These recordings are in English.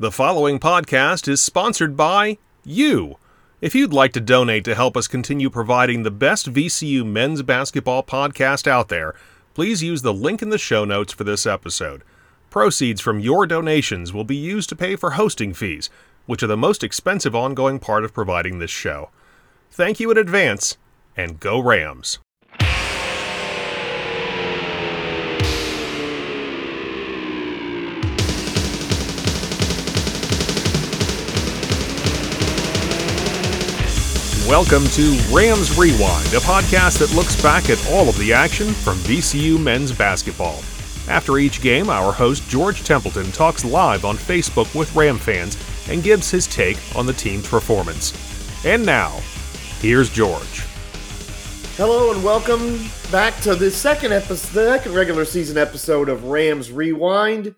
The following podcast is sponsored by you. If you'd like to donate to help us continue providing the best VCU men's basketball podcast out there, please use the link in the show notes for this episode. Proceeds from your donations will be used to pay for hosting fees, which are the most expensive ongoing part of providing this show. Thank you in advance, and go Rams! Welcome to Rams Rewind, a podcast that looks back at all of the action from VCU men's basketball. After each game, our host George Templeton talks live on Facebook with Ram fans and gives his take on the team's performance. And now, here's George. Hello and welcome back to the second episode, the second regular season episode of Rams Rewind.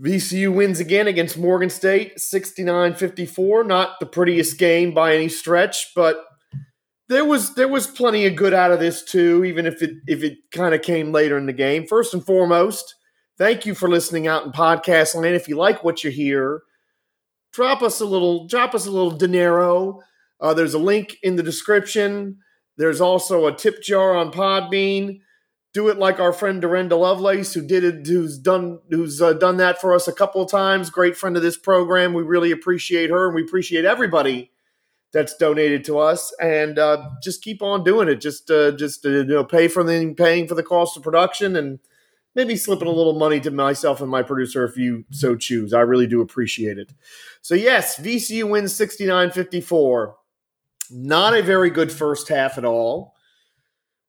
VCU wins again against Morgan State, 69-54. Not the prettiest game by any stretch, but there was there was plenty of good out of this too, even if it if it kind of came later in the game. First and foremost, thank you for listening out in podcast land. If you like what you hear, drop us a little drop us a little dinero. Uh, there's a link in the description. There's also a tip jar on Podbean do it like our friend Dorinda Lovelace, who did it, who's done who's uh, done that for us a couple of times. Great friend of this program. We really appreciate her, and we appreciate everybody that's donated to us. And uh, just keep on doing it. Just uh, just uh, you know, pay for the paying for the cost of production, and maybe slipping a little money to myself and my producer if you so choose. I really do appreciate it. So yes, VCU wins 69-54. Not a very good first half at all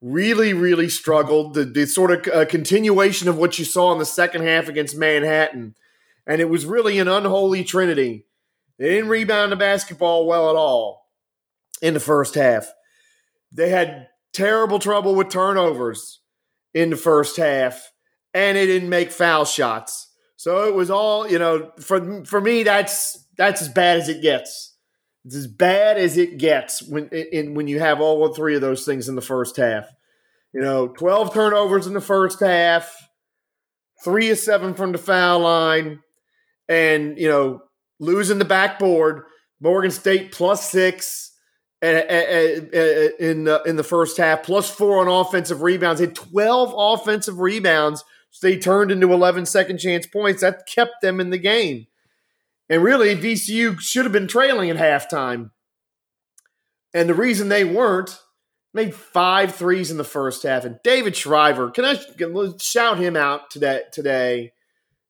really, really struggled. The, the sort of uh, continuation of what you saw in the second half against Manhattan. And it was really an unholy trinity. They didn't rebound the basketball well at all in the first half. They had terrible trouble with turnovers in the first half, and they didn't make foul shots. So it was all, you know, for for me, that's that's as bad as it gets. It's as bad as it gets when in when you have all three of those things in the first half. You know, 12 turnovers in the first half, three of seven from the foul line, and, you know, losing the backboard. Morgan State plus six in the, in the first half, plus four on offensive rebounds. They had 12 offensive rebounds. So they turned into 11 second chance points. That kept them in the game. And really, VCU should have been trailing at halftime. And the reason they weren't made five threes in the first half. And David Shriver, can I shout him out today? Today,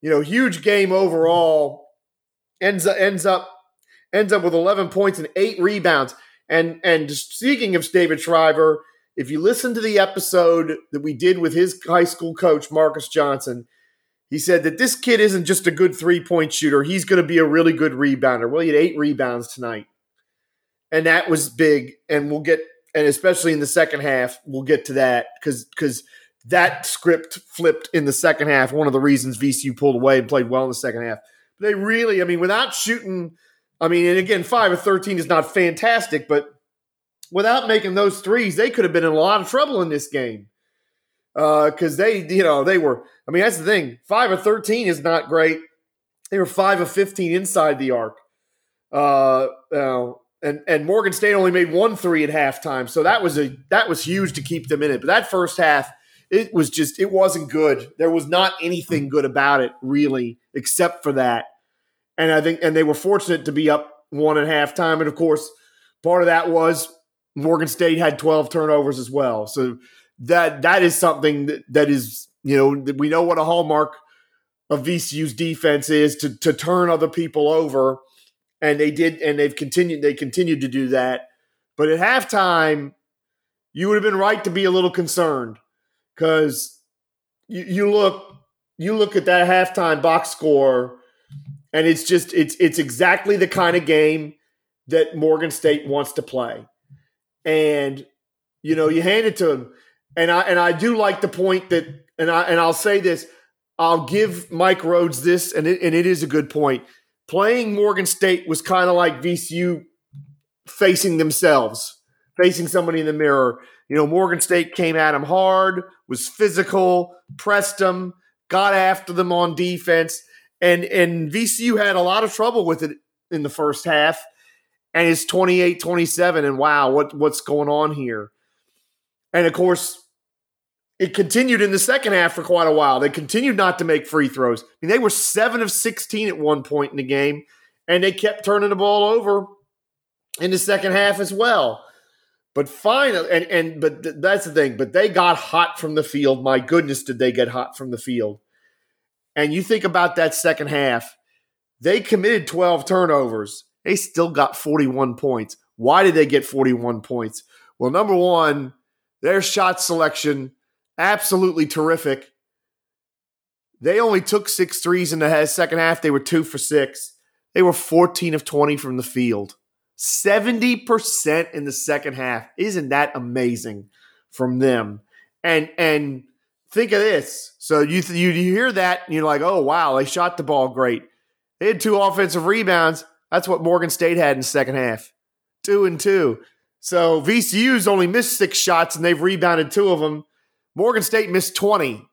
you know, huge game overall. Ends up ends up ends up with 11 points and eight rebounds. And and speaking of David Shriver, if you listen to the episode that we did with his high school coach Marcus Johnson, he said that this kid isn't just a good three point shooter; he's going to be a really good rebounder. Well, he had eight rebounds tonight, and that was big. And we'll get and especially in the second half, we'll get to that because because that script flipped in the second half. One of the reasons VCU pulled away and played well in the second half. But they really, I mean, without shooting, I mean, and again, five of thirteen is not fantastic, but without making those threes, they could have been in a lot of trouble in this game because uh, they, you know, they were. I mean, that's the thing. Five of thirteen is not great. They were five of fifteen inside the arc. Uh, uh, and and Morgan State only made one three at halftime, so that was a that was huge to keep them in it. But that first half, it was just it wasn't good. There was not anything good about it really, except for that. And I think and they were fortunate to be up one at halftime, and of course, part of that was Morgan State had twelve turnovers as well. So that that is something that, that is you know we know what a hallmark of VCU's defense is to to turn other people over and they did, and they've continued. They continued to do that. But at halftime, you would have been right to be a little concerned because you, you look you look at that halftime box score, and it's just it's it's exactly the kind of game that Morgan State wants to play, and you know you hand it to them, and I and I do like the point that, and I and I'll say this, I'll give Mike Rhoades this, and it, and it is a good point playing Morgan State was kind of like VCU facing themselves, facing somebody in the mirror. You know, Morgan State came at them hard, was physical, pressed them, got after them on defense, and and VCU had a lot of trouble with it in the first half, and it's 28-27, and wow, what what's going on here? And of course, it continued in the second half for quite a while. They continued not to make free throws. I mean, they were seven of 16 at one point in the game, and they kept turning the ball over in the second half as well. But finally, and and but th- that's the thing. But they got hot from the field. My goodness, did they get hot from the field? And you think about that second half, they committed 12 turnovers. They still got 41 points. Why did they get 41 points? Well, number one, their shot selection absolutely terrific. They only took six threes in the second half. They were two for six. They were 14 of 20 from the field. 70% in the second half. Isn't that amazing from them? And and think of this. So you you, you hear that and you're like, "Oh, wow, they shot the ball great." They had two offensive rebounds. That's what Morgan State had in the second half. 2 and 2. So VCU's only missed 6 shots and they've rebounded 2 of them. Morgan State missed 20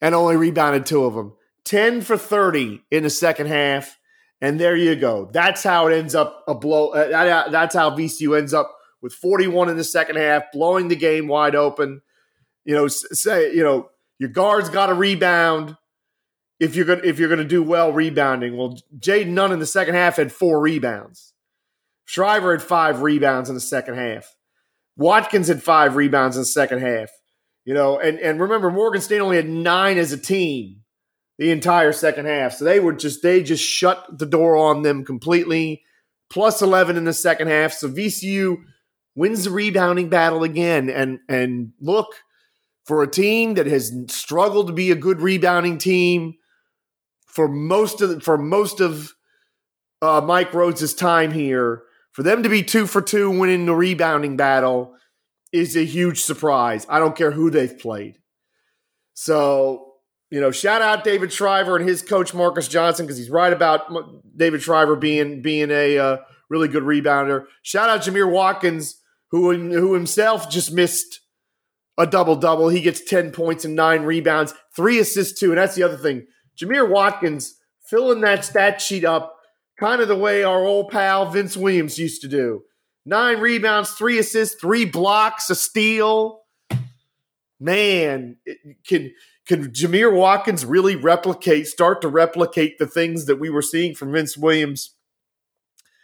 and only rebounded two of them. 10 for 30 in the second half. And there you go. That's how it ends up a blow. Uh, that's how VCU ends up with 41 in the second half, blowing the game wide open. You know, say, you know, your guards got to rebound if you're gonna if you're gonna do well rebounding. Well, Jayden Nunn in the second half had four rebounds. Shriver had five rebounds in the second half. Watkins had five rebounds in the second half. You know, and, and remember, Morgan State only had nine as a team the entire second half. So they were just, they just shut the door on them completely. Plus 11 in the second half. So VCU wins the rebounding battle again. And, and look, for a team that has struggled to be a good rebounding team for most of, for most of uh, Mike Rhoades' time here, for them to be two for two winning the rebounding battle is a huge surprise. I don't care who they've played. So, you know, shout out David Shriver and his coach Marcus Johnson because he's right about David Shriver being being a uh, really good rebounder. Shout out Jamir Watkins who who himself just missed a double double. He gets 10 points and 9 rebounds, 3 assists too. And that's the other thing. Jamir Watkins filling that stat sheet up kind of the way our old pal Vince Williams used to do nine rebounds, three assists, three blocks, a steal. Man, can can Jamir Watkins really replicate, start to replicate the things that we were seeing from Vince Williams?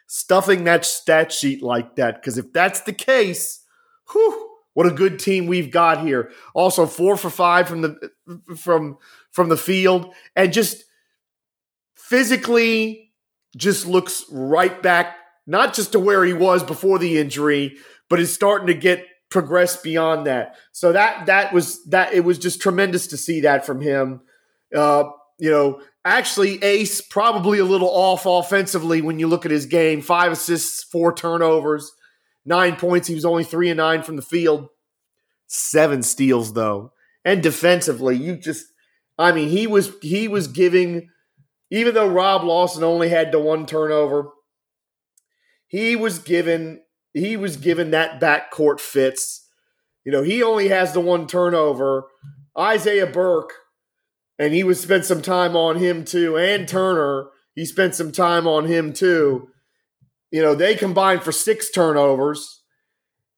Stuffing that stat sheet like that. Because if that's the case, whew, what a good team we've got here. Also, four for five from the from from the field, and just physically just looks right back not just to where he was before the injury, but is starting to get progressed beyond that. So that that was that it was just tremendous to see that from him. Uh, you know, actually Ace probably a little off offensively when you look at his game. Five assists, four turnovers, nine points. He was only three and nine from the field. Seven steals though. And defensively, you just I mean, he was he was giving even though Rob Lawson only had the one turnover, he was given he was given that backcourt fits. You know, he only has the one turnover. Isaiah Burke, and he was spent some time on him too, and Turner, he spent some time on him too. You know, they combined for six turnovers,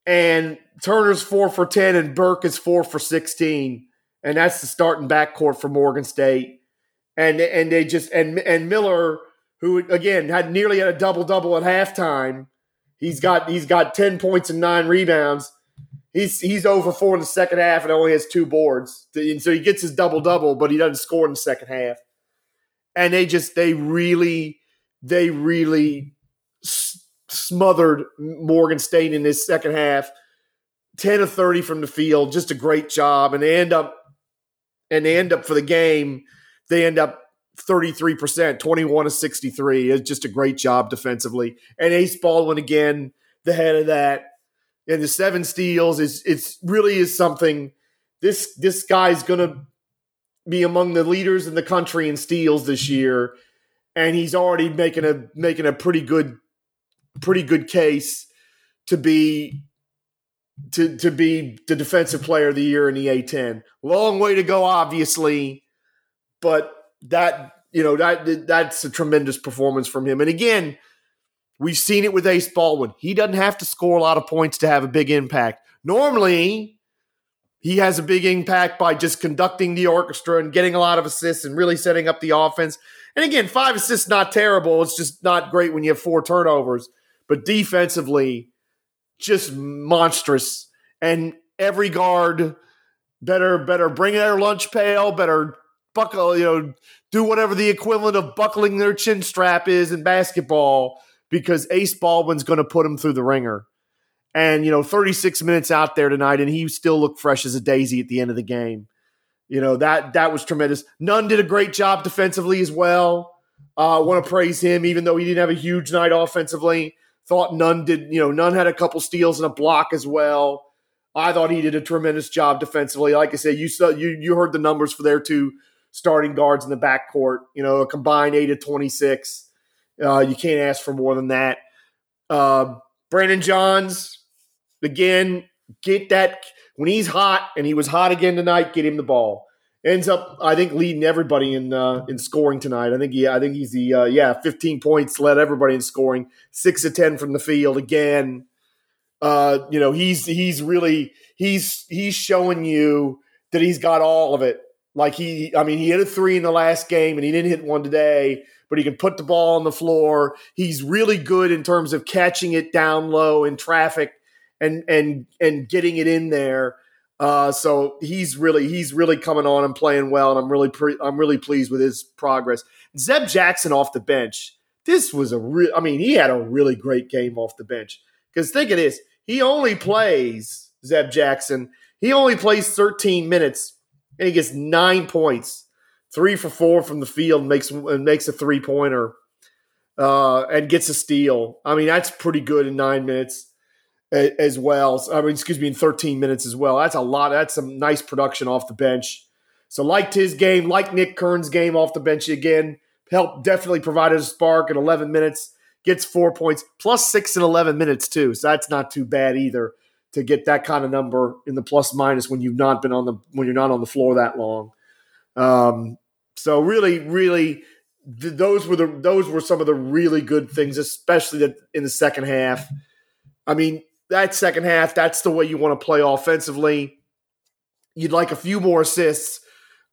and Turner's four for ten, and Burke is four for sixteen, and that's the starting backcourt for Morgan State. And and they just and and Miller who again had nearly had a double double at halftime. He's got he's got ten points and nine rebounds. He's he's over four in the second half and only has two boards. And so he gets his double double, but he doesn't score in the second half. And they just they really they really smothered Morgan State in this second half. 10 of 30 from the field, just a great job. And they end up and they end up for the game, they end up 33%, 21 to 63. It's just a great job defensively. And Ace Baldwin again, the head of that. And the seven steals is it's really is something. This this guy's gonna be among the leaders in the country in steals this year. And he's already making a making a pretty good pretty good case to be to to be the defensive player of the year in the A10. Long way to go, obviously, but that you know that that's a tremendous performance from him. And again, we've seen it with Ace Baldwin. He doesn't have to score a lot of points to have a big impact. Normally, he has a big impact by just conducting the orchestra and getting a lot of assists and really setting up the offense. And again, five assists not terrible. It's just not great when you have four turnovers. But defensively, just monstrous. And every guard better better bring their lunch pail, better buckle, you know, do whatever the equivalent of buckling their chin strap is in basketball because Ace Baldwin's going to put them through the ringer. And, you know, 36 minutes out there tonight, and he still looked fresh as a daisy at the end of the game. You know, that that was tremendous. Nunn did a great job defensively as well. I uh, want to praise him, even though he didn't have a huge night offensively. Thought Nunn did, you know, Nunn had a couple steals and a block as well. I thought he did a tremendous job defensively. Like I said, you saw you you heard the numbers for their two starting guards in the backcourt. You know, a combined eight of twenty six. Uh, you can't ask for more than that. Uh, Brandon Johns, again, get that when he's hot, and he was hot again tonight. Get him the ball. Ends up, I think, leading everybody in uh, in scoring tonight. I think he, I think he's the uh, yeah, fifteen points led everybody in scoring. Six of ten from the field again. Uh, you know, he's he's really he's he's showing you that he's got all of it. Like he, I mean, he hit a three in the last game, and he didn't hit one today but he can put the ball on the floor. He's really good in terms of catching it down low in traffic and and and getting it in there. Uh, so he's really he's really coming on and playing well, and I'm really pre- I'm really pleased with his progress. Zeb Jackson off the bench. This was a real. I mean, he had a really great game off the bench. Because think of this: he only plays Zeb Jackson. He only plays 13 minutes, and he gets nine points three for four from the field, makes makes a three pointer, uh, and gets a steal. I mean, that's pretty good in nine minutes as well. I mean, excuse me, in 13 minutes as well. That's a lot. That's some nice production off the bench. So liked his game, like Nick Kern's game off the bench again. Helped definitely provided a spark in 11 minutes. Gets four points plus six in 11 minutes too. So that's not too bad either to get that kind of number in the plus minus when you've not been on the when you're not on the floor that long. Um, so really, really, th- those were the those were some of the really good things, especially that in the second half. I mean, that second half, that's the way you want to play offensively. You'd like a few more assists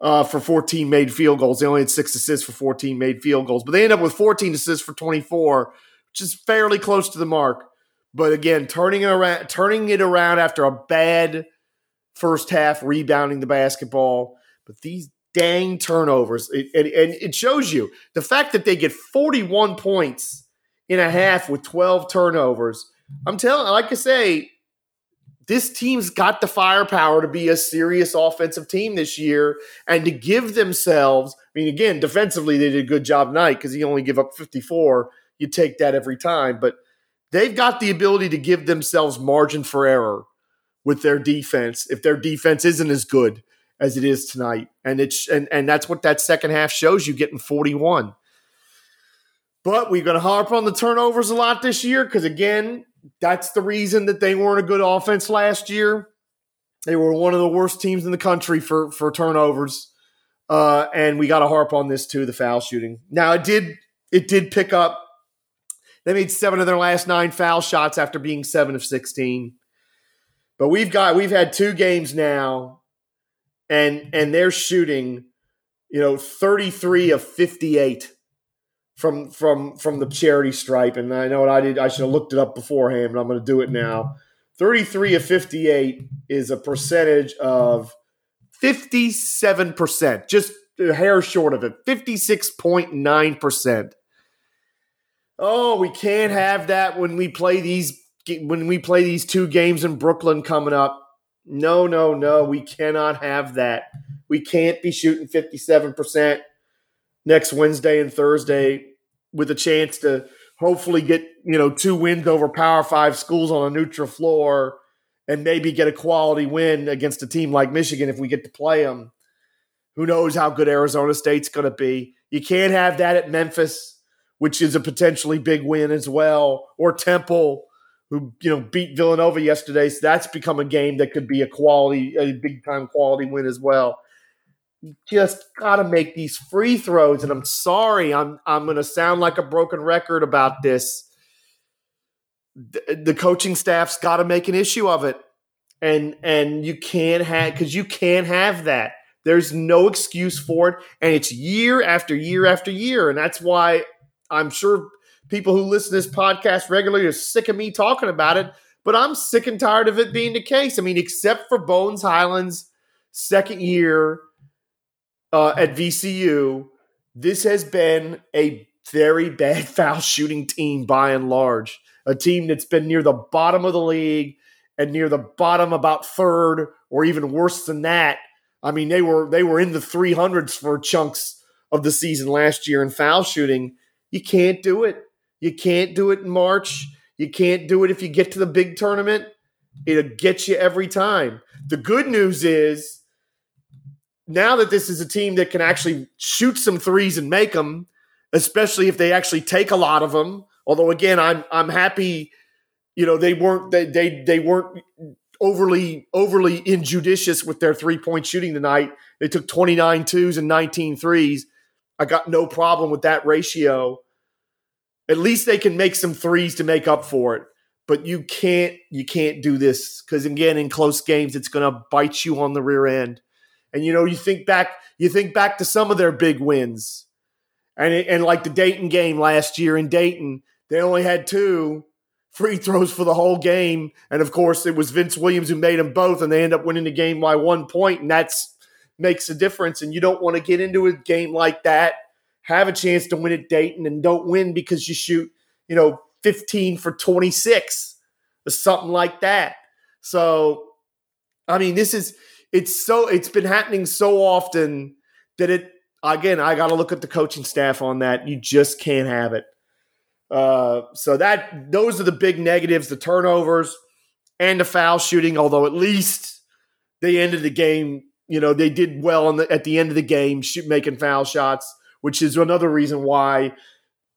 uh, for 14 made field goals. They only had six assists for 14 made field goals, but they end up with 14 assists for 24, which is fairly close to the mark. But again, turning it around, turning it around after a bad first half, rebounding the basketball. But these dang turnovers. It, and, and it shows you the fact that they get 41 points in a half with 12 turnovers. I'm telling, like I say, this team's got the firepower to be a serious offensive team this year and to give themselves. I mean, again, defensively, they did a good job tonight because he only give up 54. You take that every time, but they've got the ability to give themselves margin for error with their defense if their defense isn't as good as it is tonight. And it's and, and that's what that second half shows you getting 41. But we're going to harp on the turnovers a lot this year because, again, that's the reason that they weren't a good offense last year. They were one of the worst teams in the country for, for turnovers. Uh, and we got to harp on this too, the foul shooting. Now, it did it did pick up. They made seven of their last nine foul shots after being seven of 16. But we've got we've had two games now and and they're shooting, you know, 33 of 58 from from from the charity stripe. And I know what I did. I should have looked it up beforehand, but I'm going to do it now. 33 of 58 is a percentage of 57%, just a hair short of it, 56.9%. Oh, we can't have that when we play these when we play these two games in Brooklyn coming up. No, no, no. We cannot have that. We can't be shooting 57% next Wednesday and Thursday with a chance to hopefully get, you know, two wins over Power Five schools on a neutral floor and maybe get a quality win against a team like Michigan if we get to play them. Who knows how good Arizona State's going to be? You can't have that at Memphis, which is a potentially big win as well, or Temple who you know beat Villanova yesterday. So that's become a game that could be a quality, a big time quality win as well. You just got to make these free throws. And I'm sorry, I'm I'm to sound like a broken record about this. The, the coaching staff's got to make an issue of it, and and you can't have because you can't have that. There's no excuse for it, and it's year after year after year, and that's why I'm sure people who listen to this podcast regularly are sick of me talking about it. But I'm sick and tired of it being the case. I mean, except for Bones Hyland's second year uh, at VCU, this has been a very bad foul shooting team by and large. A team that's been near the bottom of the league and near the bottom about third or even worse than that. I mean, they were they were in the 300s for chunks of the season last year in foul shooting. You can't do it. You can't do it in March. You can't do it if you get to the big tournament. It'll get you every time. The good news is now that this is a team that can actually shoot some threes and make them, especially if they actually take a lot of them. Although again, I'm I'm happy, you know, they weren't they they, they weren't overly overly injudicious with their three point shooting tonight. They took 29 twos and 19 threes. I got no problem with that ratio. At least they can make some threes to make up for it. But you can't you can't do this because again in close games it's going to bite you on the rear end. And you know, you think back, you think back to some of their big wins, and it, and like the Dayton game last year in Dayton, they only had two free throws for the whole game, and of course it was Vince Williams who made them both, and they end up winning the game by one point, and that's makes a difference. And you don't want to get into a game like that, have a chance to win at Dayton, and don't win because you shoot, you know, fifteen for twenty six or something like that. So, I mean, this is it's so it's been happening so often that it again I got to look at the coaching staff on that. You just can't have it. Uh, so that those are the big negatives: the turnovers and the foul shooting. Although at least they ended the game. You know they did well the, at the end of the game, shoot, making foul shots, which is another reason why,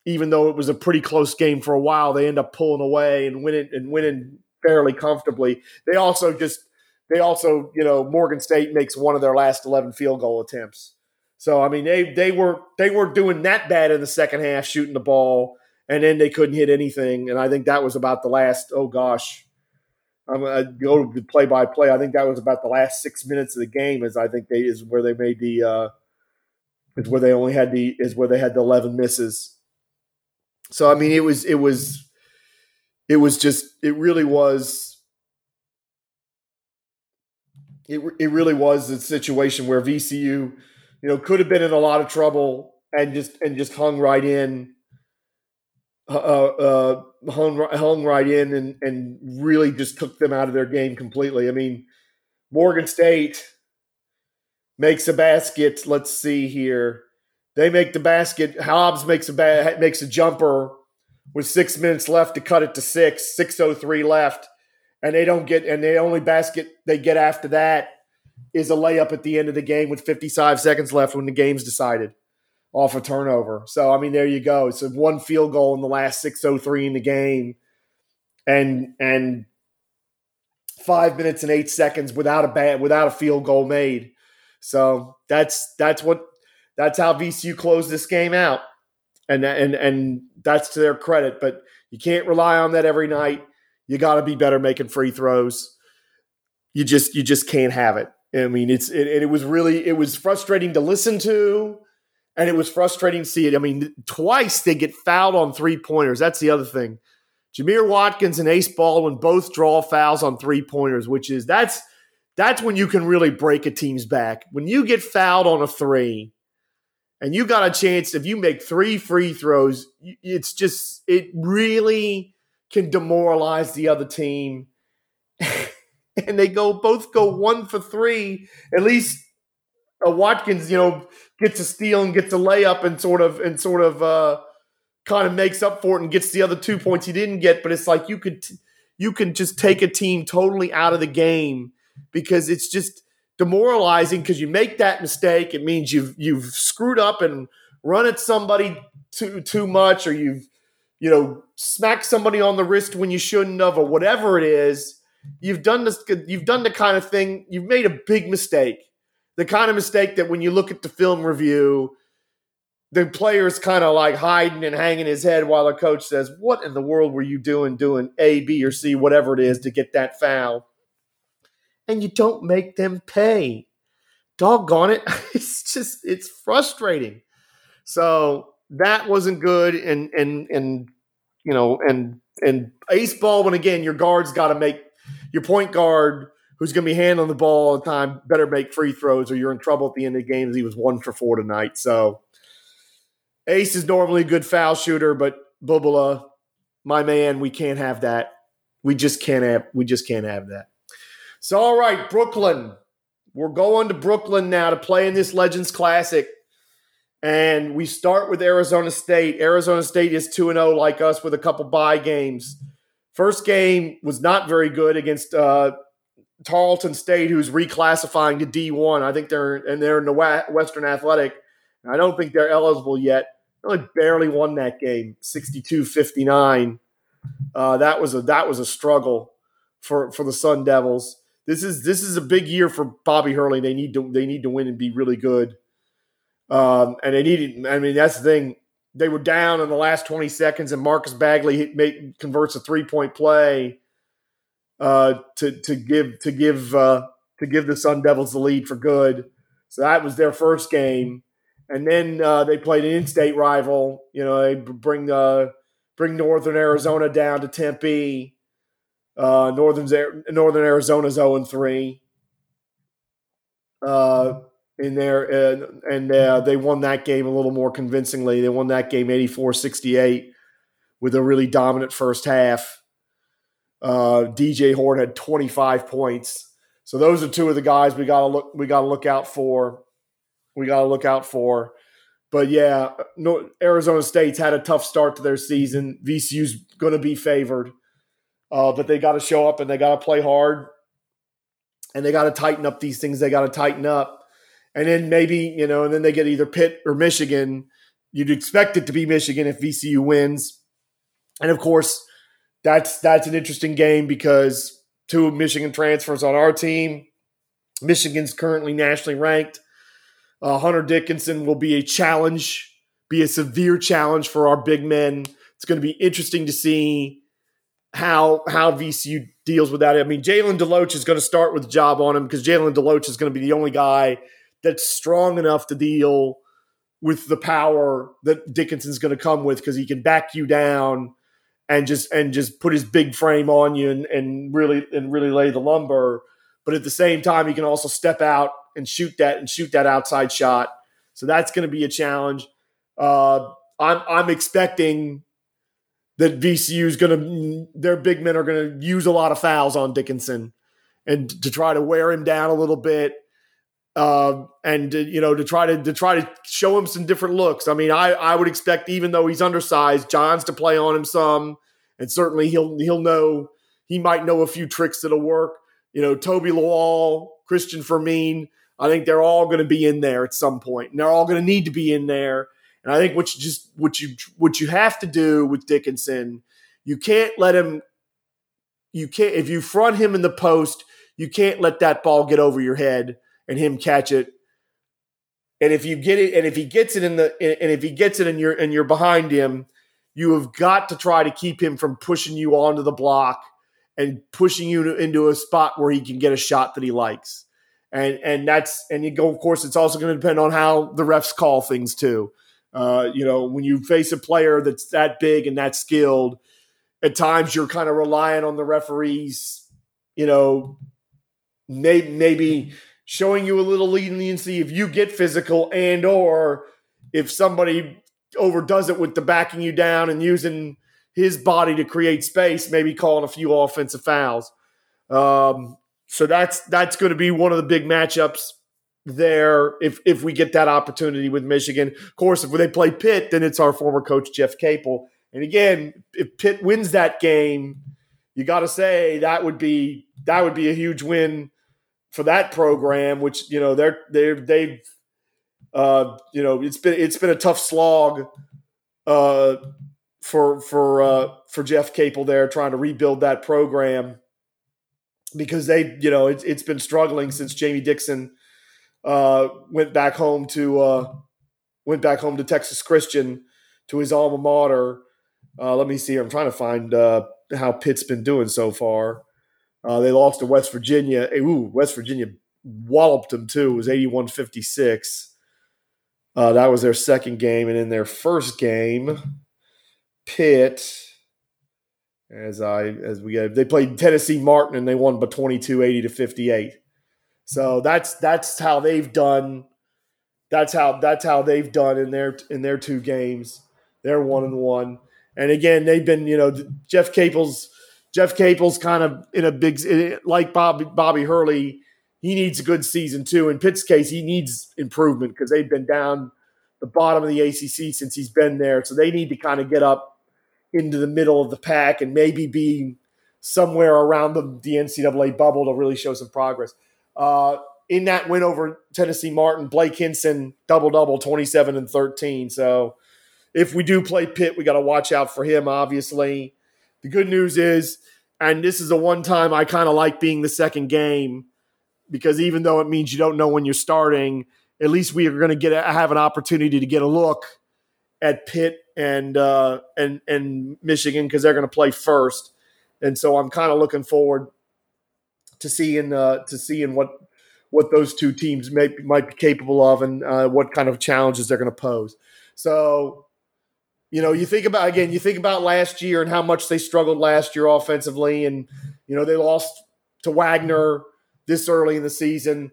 even though it was a pretty close game for a while, they end up pulling away and winning and winning fairly comfortably. They also just they also, you know, Morgan State makes one of their last 11 field goal attempts. So I mean, they they were they were doing that bad in the second half, shooting the ball, and then they couldn't hit anything. And I think that was about the last. Oh gosh, I'm gonna go to play by play. I think that was about the last six minutes of the game. Is I think they is where they made the uh, is where they only had the is where they had the 11 misses. So I mean, it was it was it was just it really was it, it really was a situation where VCU, you know, could have been in a lot of trouble and just and just hung right in, uh, uh, hung hung right in and and really just took them out of their game completely. I mean, Morgan State makes a basket. Let's see here. They make the basket. Hobbs makes a ba- makes a jumper with six minutes left to cut it to six. Six oh three left and they don't get and the only basket they get after that is a layup at the end of the game with 55 seconds left when the game's decided off a turnover. So I mean, there you go. It's a one field goal in the last 6:03 in the game, and and five minutes and eight seconds without a bad without a field goal made. So that's that's what that's how VCU closed this game out, and and and that's to their credit. But you can't rely on that every night. You got to be better making free throws. You just you just can't have it. I mean, it's it, it was really it was frustrating to listen to, and it was frustrating to see it. I mean, twice they get fouled on three pointers. That's the other thing. Jamir Watkins and Ace Baldwin both draw fouls on three pointers, which is that's that's when you can really break a team's back. When you get fouled on a three, and you got a chance if you make three free throws, it's just it really can demoralize the other team. and they go both go one for three. At least uh, Watkins, you know, gets a steal and gets a layup and sort of and sort of uh, kind of makes up for it and gets the other two points he didn't get. But it's like you could you can just take a team totally out of the game because it's just demoralizing because you make that mistake. It means you've you've screwed up and run at somebody too too much, or you've you know, smack somebody on the wrist when you shouldn't have, or whatever it is, you've done this. You've done the kind of thing. You've made a big mistake the kind of mistake that when you look at the film review, the player's kind of like hiding and hanging his head while the coach says, What in the world were you doing, doing A, B, or C, whatever it is, to get that foul? And you don't make them pay. Doggone it. It's just, it's frustrating. So that wasn't good. And, and, and, you know, and, and Ace Baldwin, again, your guard's got to make your point guard who's going to be handling the ball all the time better make free throws or you're in trouble at the end of the games. He was one for four tonight. So Ace is normally a good foul shooter, but Bubala, my man, we can't have that. We just can't have we just can't have that. So all right, Brooklyn. We're going to Brooklyn now to play in this Legends Classic. And we start with Arizona State. Arizona State is 2 0 like us with a couple bye games. First game was not very good against uh, Tarleton State, who's reclassifying to D1. I think they're and they're in the Western Athletic. I don't think they're eligible yet. Really barely won that game, 62-59. Uh, that was a that was a struggle for for the Sun Devils. This is this is a big year for Bobby Hurley. They need to they need to win and be really good. Um, and they needed. I mean, that's the thing. They were down in the last 20 seconds, and Marcus Bagley hit, made, converts a three point play uh, to to give to give uh, to give the Sun Devils the lead for good. So that was their first game, and then uh, they played an in-state rival. You know, they bring the bring Northern Arizona down to Tempe. Uh, Northern Northern Arizona's zero and three. Uh, in there, and, and uh, they won that game a little more convincingly. They won that game 84-68 with a really dominant first half. Uh, DJ Horne had 25 points. So those are two of the guys we got to look we got to look out for. We got to look out for. But yeah, Arizona State's had a tough start to their season. VCU's going to be favored, uh, but they got to show up and they got to play hard, and they got to tighten up these things. They got to tighten up, and then maybe you know, and then they get either Pitt or Michigan. You'd expect it to be Michigan if VCU wins, and of course, that's that's an interesting game because two Michigan transfers on our team. Michigan's currently nationally ranked. Uh, Hunter Dickinson will be a challenge, be a severe challenge for our big men. It's going to be interesting to see how how VCU deals with that. I mean, Jalen Deloach is going to start with a job on him because Jalen Deloach is going to be the only guy that's strong enough to deal with the power that Dickinson's going to come with because he can back you down and just and just put his big frame on you and, and really and really lay the lumber. But at the same time, he can also step out and shoot that and shoot that outside shot. So that's going to be a challenge. Uh, I'm I'm expecting that VCU is going to their big men are going to use a lot of fouls on Dickinson and to try to wear him down a little bit. Uh, and to, you know to try to to try to show him some different looks. I mean, I I would expect even though he's undersized, Johns to play on him some, and certainly he'll he'll know he might know a few tricks that'll work. You know, Toby Lawal, Christian Fermin, I think they're all going to be in there at some point, and they're all going to need to be in there. And I think what you just what you what you have to do with Dickinson, you can't let him. You can't if you front him in the post, you can't let that ball get over your head and him catch it. And if you get it, and if he gets it in the, and if he gets it and you're and you're behind him, you have got to try to keep him from pushing you onto the block and pushing you into a spot where he can get a shot that he likes. And and that's and you go. Of course, it's also going to depend on how the refs call things too. Uh, you know, when you face a player that's that big and that skilled, at times you're kind of relying on the referees. You know, maybe maybe showing you a little leniency if you get physical and or if somebody overdoes it with the backing you down and using his body to create space, maybe calling a few offensive fouls. Um, so that's that's going to be one of the big matchups there if if we get that opportunity with Michigan. Of course, if they play Pitt, then it's our former coach Jeff Capel. And again, if Pitt wins that game, you got to say that would be that would be a huge win for that program, which you know they're they they've uh, you know it's been it's been a tough slog uh, for for uh, for Jeff Capel there trying to rebuild that program because they you know it's it's been struggling since Jamie Dixon uh, went back home to uh, went back home to Texas Christian to his alma mater. Uh, let me see. I'm trying to find uh, how Pitt's been doing so far. Uh, they lost to West Virginia. Ooh, West Virginia walloped them too. It was 81 56. Uh, that was their second game. And in their first game, Pitt, as I as we they played Tennessee Martin and they won by 22 80 to 58. So that's that's how they've done. That's how that's how they've done in their in their two games. They're one and one. And again, they've been you know Jeff Capel's Jeff Capel's kind of in a big like Bobby Bobby Hurley. He needs a good season too. In Pitt's case, he needs improvement because they've been down the bottom of the ACC since he's been there. So they need to kind of get up into the middle of the pack and maybe be somewhere around the, the NCAA bubble to really show some progress. Uh, in that win over Tennessee Martin, Blake Hinson double double, twenty seven and thirteen. So if we do play Pitt, we got to watch out for him. Obviously, the good news is, and this is the one time I kind of like being the second game because even though it means you don't know when you're starting, at least we are going to get a, have an opportunity to get a look at Pitt and uh, and and Michigan because they're going to play first, and so I'm kind of looking forward to seeing uh, to seeing what what those two teams may, might be capable of and uh, what kind of challenges they're going to pose. So, you know, you think about again, you think about last year and how much they struggled last year offensively, and you know they lost to Wagner this early in the season.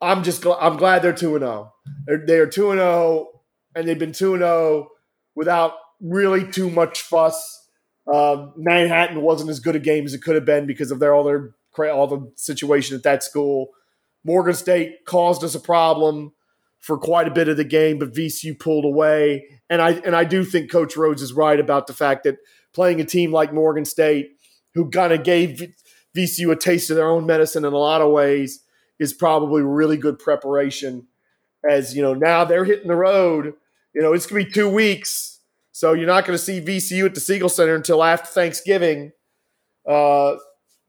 I'm just I'm glad they're two and zero. Oh. They're two and zero, oh, and they've been two and zero oh without really too much fuss. Uh, Manhattan wasn't as good a game as it could have been because of their all their all the situation at that school. Morgan State caused us a problem for quite a bit of the game, but VCU pulled away. And I and I do think Coach Rhoades is right about the fact that playing a team like Morgan State, who kind of gave VCU a taste of their own medicine in a lot of ways, is probably really good preparation. As you know, now they're hitting the road. You know, it's gonna be two weeks, so you're not going to see VCU at the Siegel Center until after Thanksgiving. Uh,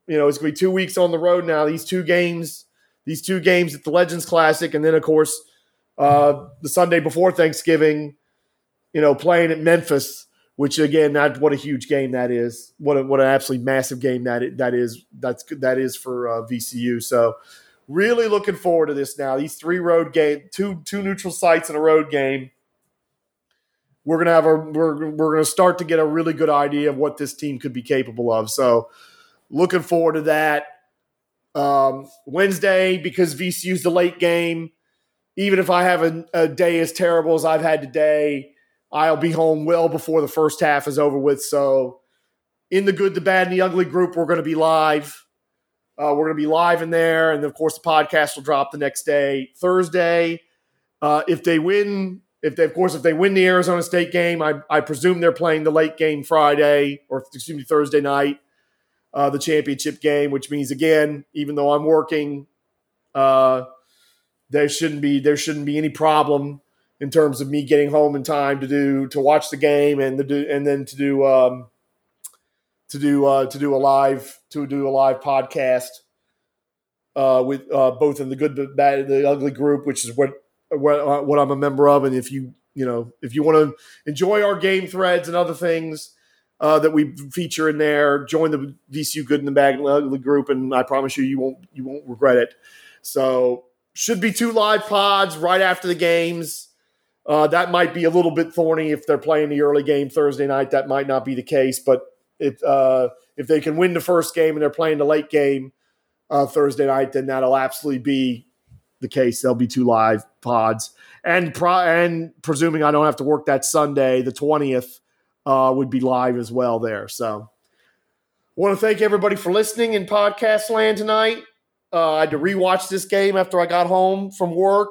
you know, it's going to be two weeks on the road now. These two games, these two games at the Legends Classic, and then of course uh, the Sunday before Thanksgiving. You know, playing at Memphis, which again, that what a huge game that is. What a, what an absolutely massive game that that is. That's that is for uh, VCU. So really looking forward to this now. These three road game, two two neutral sites and a road game. We're gonna have a we're we're gonna start to get a really good idea of what this team could be capable of. So looking forward to that. Um, Wednesday, because VCU's the late game, even if I have a, a, day as terrible as I've had today, I'll be home well before the first half is over with. So, in the good, the bad, and the ugly group, we're going to be live. Uh, we're going to be live in there. And of course, the podcast will drop the next day, Thursday. Uh, if they win, if they, of course, if they win the Arizona State game, I, I presume they're playing the late game Friday or excuse me, Thursday night uh, the championship game, which means again, even though I'm working, uh, there shouldn't be there shouldn't be any problem in terms of me getting home in time to do to watch the game and the and then to do um, to do uh, to do a live to do a live podcast uh, with uh, both in the good the bad the ugly group, which is what what, what I'm a member of, and if you you know if you want to enjoy our game threads and other things uh, that we feature in there. Join the VCU Good in the Bad Ugly group, and I promise you, you won't you won't regret it. So should be two live pods right after the games. Uh, that might be a little bit thorny if they're playing the early game Thursday night. That might not be the case, but if uh, if they can win the first game and they're playing the late game uh, Thursday night, then that'll absolutely be the case. There'll be two live pods, and pro- and presuming I don't have to work that Sunday, the twentieth uh, would be live as well there. So want to thank everybody for listening in podcast land tonight. Uh, I had to rewatch this game after I got home from work,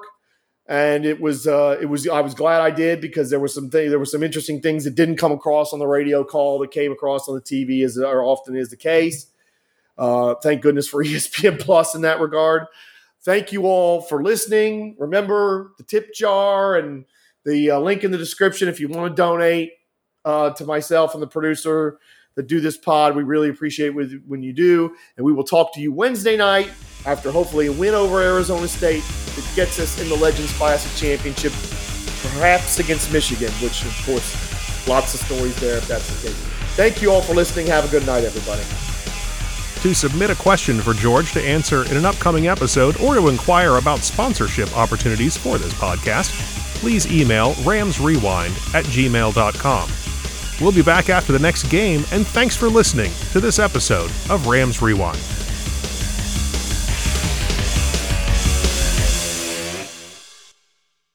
and it was uh, it was I was glad I did because there was some there were some interesting things that didn't come across on the radio call that came across on the TV as or often is the case. Uh, thank goodness for ESPN Plus in that regard. Thank you all for listening. Remember the tip jar and the uh, link in the description if you want to donate uh, to myself and the producer that do this pod. We really appreciate it when you do. And we will talk to you Wednesday night after hopefully a win over Arizona State that gets us in the Legends Classic Championship, perhaps against Michigan, which, of course, lots of stories there if that's the case. Thank you all for listening. Have a good night, everybody. To submit a question for George to answer in an upcoming episode or to inquire about sponsorship opportunities for this podcast, please email ramsrewind at gmail.com. We'll be back after the next game, and thanks for listening to this episode of Rams Rewind.